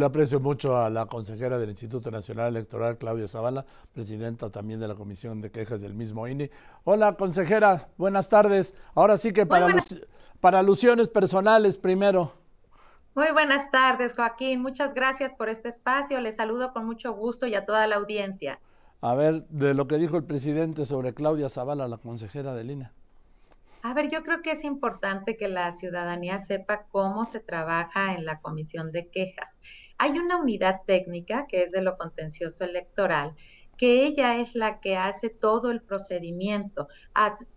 Le aprecio mucho a la consejera del Instituto Nacional Electoral, Claudia Zavala, presidenta también de la Comisión de Quejas del mismo INE. Hola, consejera, buenas tardes. Ahora sí que para, para alusiones personales primero. Muy buenas tardes, Joaquín. Muchas gracias por este espacio. Les saludo con mucho gusto y a toda la audiencia. A ver, de lo que dijo el presidente sobre Claudia Zavala, la consejera del INE. A ver, yo creo que es importante que la ciudadanía sepa cómo se trabaja en la comisión de quejas. Hay una unidad técnica que es de lo contencioso electoral, que ella es la que hace todo el procedimiento.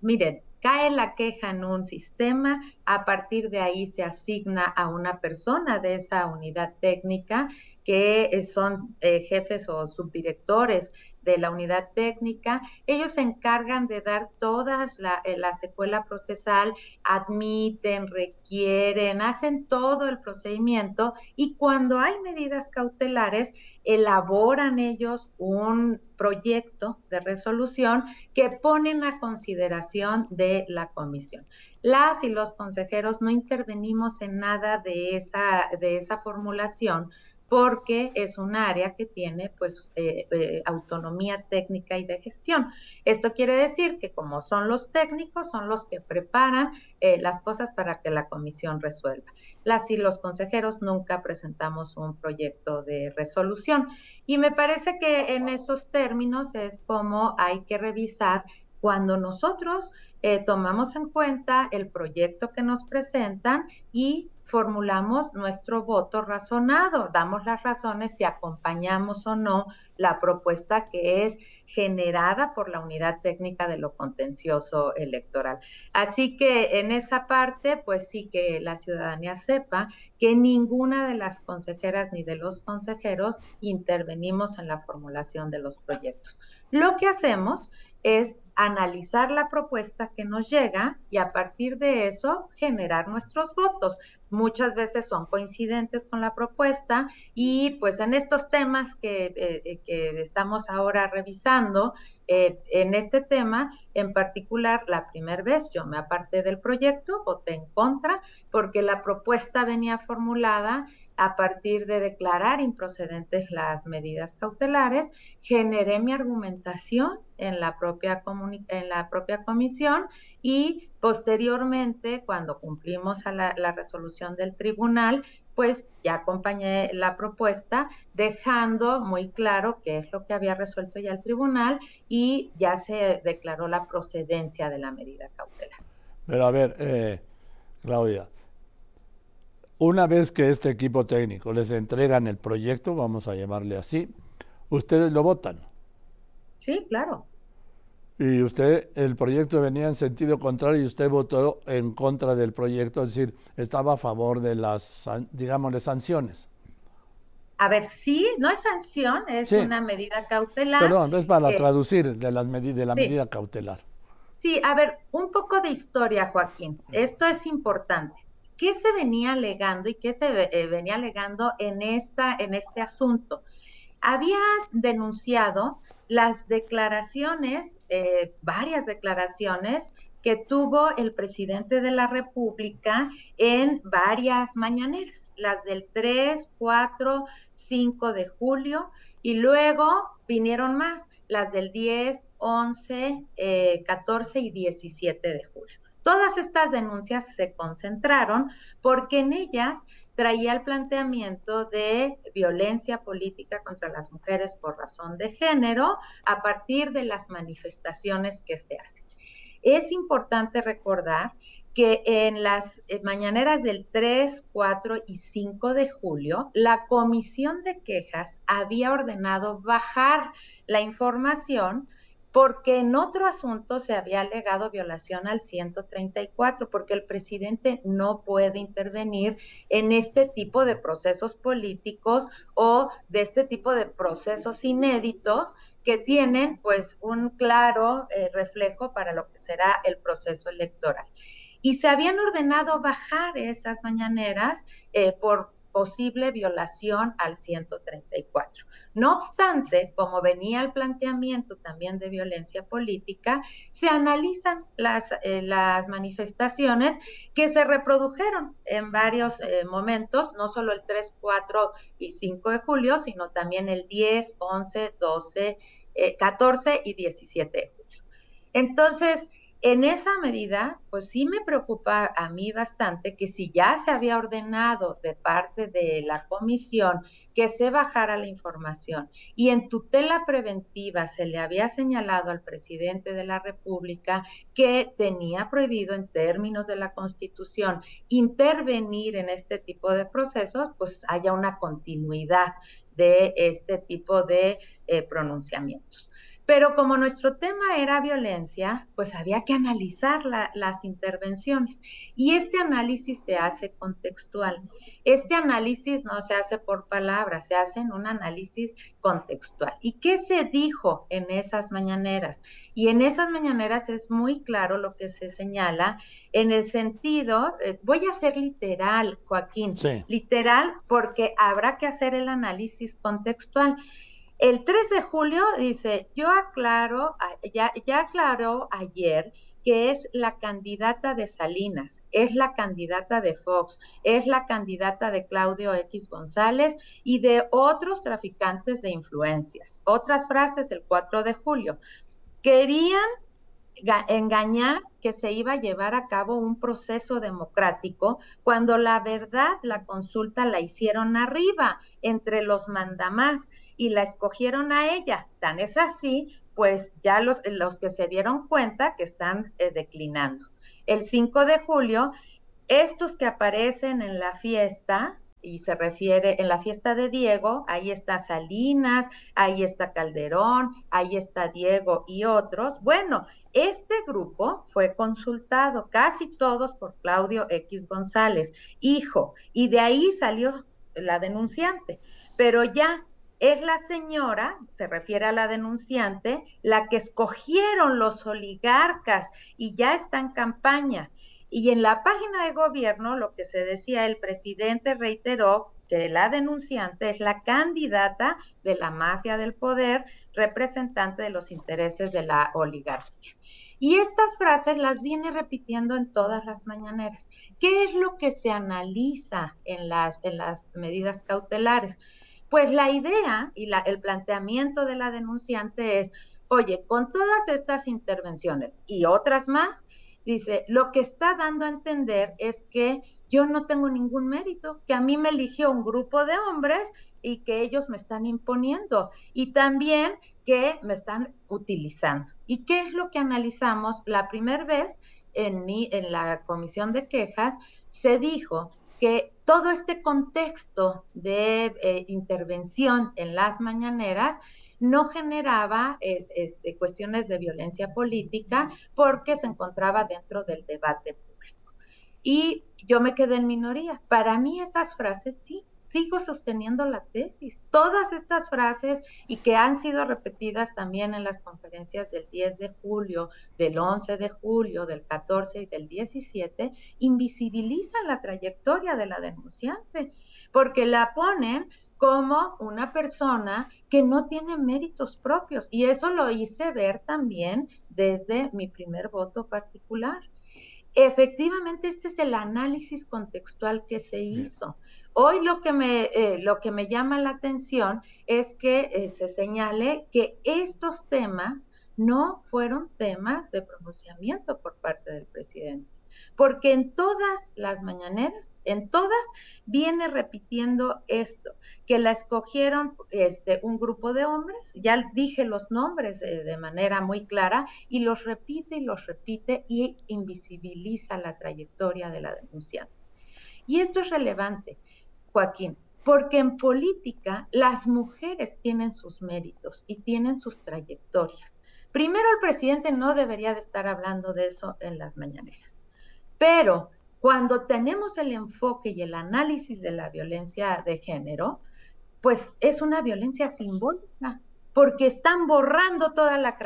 miren, cae la queja en un sistema, a partir de ahí se asigna a una persona de esa unidad técnica que son eh, jefes o subdirectores de la unidad técnica. Ellos se encargan de dar todas la, eh, la secuela procesal, admiten, requieren, hacen todo el procedimiento y cuando hay medidas cautelares, elaboran ellos un proyecto de resolución que ponen a consideración de la comisión. Las y los consejeros no intervenimos en nada de esa, de esa formulación, porque es un área que tiene pues eh, eh, autonomía técnica y de gestión. Esto quiere decir que como son los técnicos, son los que preparan eh, las cosas para que la comisión resuelva. Las y los consejeros nunca presentamos un proyecto de resolución y me parece que en esos términos es como hay que revisar cuando nosotros tomamos en cuenta el proyecto que nos presentan y formulamos nuestro voto razonado, damos las razones si acompañamos o no la propuesta que es generada por la unidad técnica de lo contencioso electoral. Así que en esa parte, pues sí que la ciudadanía sepa que ninguna de las consejeras ni de los consejeros intervenimos en la formulación de los proyectos. Lo que hacemos es analizar la propuesta que nos llega y a partir de eso generar nuestros votos. Muchas veces son coincidentes con la propuesta y pues en estos temas que, eh, eh, que estamos ahora revisando, eh, en este tema en particular, la primera vez yo me aparté del proyecto, voté en contra porque la propuesta venía formulada a partir de declarar improcedentes las medidas cautelares, generé mi argumentación en la propia, en la propia comisión y posteriormente, cuando cumplimos a la, resolución del tribunal, pues ya acompañé la propuesta dejando muy claro qué es lo que había resuelto ya el tribunal y ya se declaró la procedencia de la medida cautelar. Pero a ver, eh, Claudia, una vez que este equipo técnico les entregan el proyecto, vamos a llamarle así, ustedes lo votan. Sí, claro. Y usted, el proyecto venía en sentido contrario y usted votó en contra del proyecto, es decir, estaba a favor de las, digamos, de sanciones. A ver, sí, no es sanción, es una medida cautelar. Perdón, es para traducir de, las de la medida cautelar. Sí, a ver, un poco de historia, Joaquín. Esto es importante. ¿Qué se venía alegando y qué se eh, venía alegando en, esta, en este asunto? Había denunciado las declaraciones, eh, varias declaraciones que tuvo el presidente de la República en varias mañaneras, las del 3, 4, 5 de julio, y luego vinieron más, las del 10, 11, 14 y 17 de julio. Todas estas denuncias se concentraron porque en ellas traía el planteamiento de violencia política contra las mujeres por razón de género a partir de las manifestaciones que se hacen. Es importante recordar que en las eh, mañaneras del 3, 4 y 5 de julio, la Comisión de Quejas había ordenado bajar la información porque en otro asunto se había alegado violación al 134, porque el presidente no puede intervenir en este tipo de procesos políticos o de este tipo de procesos inéditos que tienen pues un claro eh, reflejo para lo que será el proceso electoral. Y se habían ordenado bajar esas mañaneras eh, por posible violación al 134. No obstante, como venía el planteamiento también de violencia política, se analizan las, eh, manifestaciones que se reprodujeron en varios eh, momentos, no solo el 3, 4 y 5 de julio, sino también el 10, 11, 12, 14 y 17 de julio. Entonces, en esa medida, pues sí me preocupa a mí bastante que si ya se había ordenado de parte de la comisión que se bajara la información y en tutela preventiva se le había señalado al presidente de la República que tenía prohibido en términos de la Constitución intervenir en este tipo de procesos, pues haya una continuidad de este tipo de eh, pronunciamientos. Pero como nuestro tema era violencia, pues había que analizar las intervenciones. Y este análisis se hace contextual. Este análisis no se hace por palabras, se hace en un análisis contextual. ¿Y qué se dijo en esas mañaneras? Y en esas mañaneras es muy claro lo que se señala en el sentido, eh, voy a ser literal, Joaquín, literal porque habrá que hacer el análisis contextual. El 3 de julio dice, yo aclaro, ya, aclaró ayer que es la candidata de Salinas, es la candidata de Fox, es la candidata de Claudio X González y de otros traficantes de influencias. Otras frases el 4 de julio. Querían engañar que se iba a llevar a cabo un proceso democrático cuando la verdad la consulta la hicieron arriba entre los mandamás y la escogieron a ella. Tan es así, pues ya los, los que se dieron cuenta que están eh, declinando. El 5 de julio, estos que aparecen en la fiesta, y se refiere en la fiesta de Diego, ahí está Salinas, ahí está Calderón, ahí está Diego y otros. Bueno, este grupo fue consultado casi todos por Claudio X González, hijo, y de ahí salió la denunciante. Pero ya es la señora, se refiere a la denunciante, la que escogieron los oligarcas y ya está en campaña. Y en la página de gobierno, lo que se decía, el presidente reiteró que la denunciante es la candidata de la mafia del poder, representante de los intereses de la oligarquía. Y estas frases las viene repitiendo en todas las mañaneras. ¿Qué es lo que se analiza en las, en las medidas cautelares? Pues la idea y el planteamiento de la denunciante es, oye, con todas estas intervenciones y otras más, Dice, lo que está dando a entender es que yo no tengo ningún mérito, que a mí me eligió un grupo de hombres y que ellos me están imponiendo y también que me están utilizando. ¿Y qué es lo que analizamos? La primera vez en, mi, en la comisión de quejas se dijo que todo este contexto de eh, intervención en las mañaneras no generaba este, cuestiones de violencia política porque se encontraba dentro del debate público. Y yo me quedé en minoría. Para mí esas frases sí, sigo sosteniendo la tesis. Todas estas frases y que han sido repetidas también en las conferencias del 10 de julio, del 11 de julio, del 14 y del 17, invisibilizan la trayectoria de la denunciante, porque la ponen como una persona que no tiene méritos propios. Y eso lo hice ver también desde mi primer voto particular. Efectivamente, este es el análisis contextual que se hizo. Hoy lo que me, eh, lo que me llama la atención es que eh, se señale que estos temas no fueron temas de pronunciamiento por parte del presidente porque en todas las mañaneras, en todas, viene repitiendo esto, que la escogieron este, un grupo de hombres, ya dije los nombres de manera muy clara, y los repite y los repite y invisibiliza la trayectoria de la denunciante. Y esto es relevante, Joaquín, porque en política las mujeres tienen sus méritos y tienen sus trayectorias. Primero, el presidente no debería de estar hablando de eso en las mañaneras. Pero cuando tenemos el enfoque y el análisis de la violencia de género, pues es una violencia simbólica. porque están borrando toda la,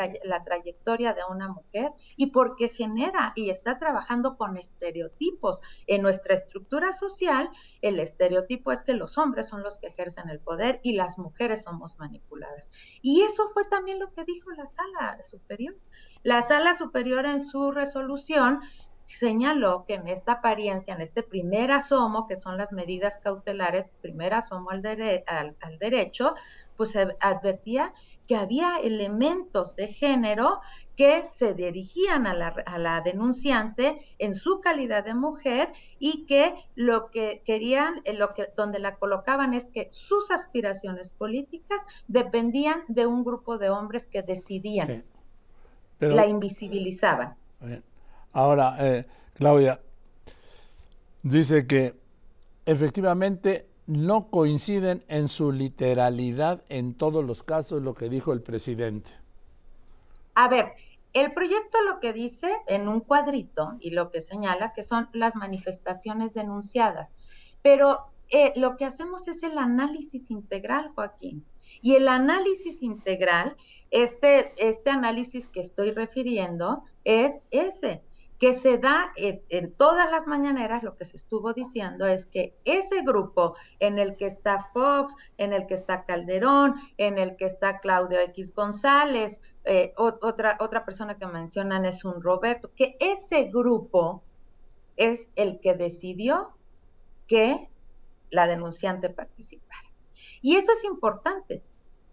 trayectoria de una mujer y porque genera y está trabajando con estereotipos. En nuestra estructura social, el estereotipo es que los hombres son los que ejercen el poder y las mujeres somos manipuladas. Y eso fue también lo que dijo la sala superior. La sala superior en su resolución señaló que en esta apariencia, en este primer asomo, que son las medidas cautelares, primer asomo al, al, derecho, pues se advertía que había elementos de género que se dirigían a la, a la, denunciante en su calidad de mujer y que lo que querían, eh, lo que, donde la colocaban es que sus aspiraciones políticas dependían de un grupo de hombres que decidían, la invisibilizaban. Ahora, eh, Claudia, dice que efectivamente no coinciden en su literalidad en todos los casos lo que dijo el presidente. A ver, el proyecto lo que dice en un cuadrito y lo que señala que son las manifestaciones denunciadas, pero eh, lo que hacemos es el análisis integral, Joaquín. Y el análisis integral, este, este análisis que estoy refiriendo, es ese, que se da en, todas las mañaneras, lo que se estuvo diciendo es que ese grupo en el que está Fox, en el que está Calderón, en el que está Claudio X González, eh, otra, otra persona que mencionan es un Roberto, que ese grupo es el que decidió que la denunciante participara. Y eso es importante,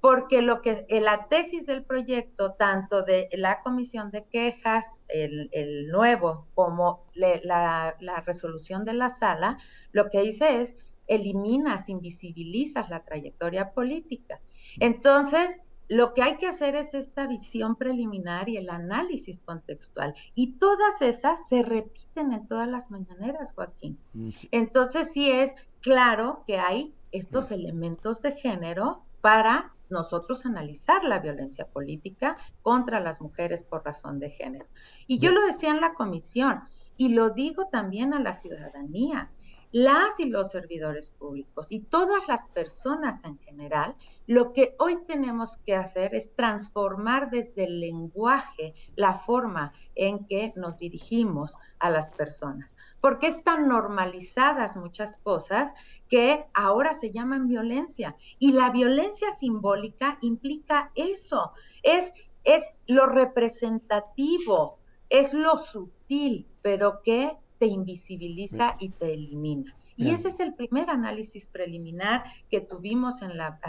porque lo que la tesis del proyecto, tanto de la comisión de quejas, el, nuevo, como la, resolución de la sala, lo que dice es eliminas, invisibilizas la trayectoria política. Entonces, lo que hay que hacer es esta visión preliminar y el análisis contextual. Y todas esas se repiten en todas las mañaneras, Joaquín. Mm, Entonces, sí es claro que hay estos elementos de género para nosotros analizar la violencia política contra las mujeres por razón de género. Y yo lo decía en la comisión y lo digo también a la ciudadanía. Las y los servidores públicos y todas las personas en general, lo que hoy tenemos que hacer es transformar desde el lenguaje la forma en que nos dirigimos a las personas, porque están normalizadas muchas cosas que ahora se llaman violencia. Y la violencia simbólica implica eso, es, es lo representativo, es lo sutil, pero que te invisibiliza y te elimina. Y ese es el primer análisis preliminar que tuvimos en la,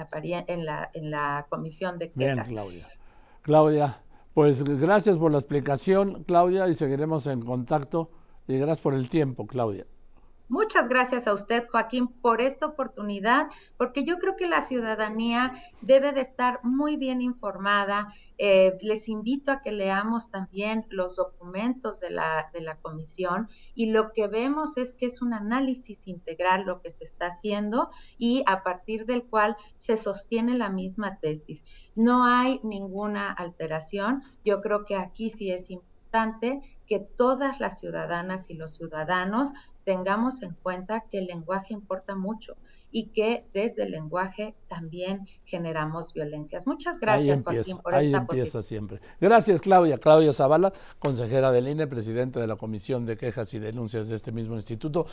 en la, en la comisión de quejas. Bien, Claudia. Claudia, pues gracias por la explicación, Claudia, y seguiremos en contacto. Y gracias por el tiempo, Claudia. Muchas gracias a usted, Joaquín, por esta oportunidad, porque yo creo que la ciudadanía debe de estar muy bien informada. Eh, les invito a que leamos también los documentos de la, de la comisión y lo que vemos es que es un análisis integral lo que se está haciendo y a partir del cual se sostiene la misma tesis. No hay ninguna alteración. Yo creo que aquí sí es importante que todas las ciudadanas y los ciudadanos tengamos en cuenta que el lenguaje importa mucho y que desde el lenguaje también generamos violencias. Muchas gracias, Joaquín, por ahí empieza siempre. Gracias, Claudia. Claudia Zavala, consejera del INE, presidente de la Comisión de Quejas y Denuncias de este mismo instituto.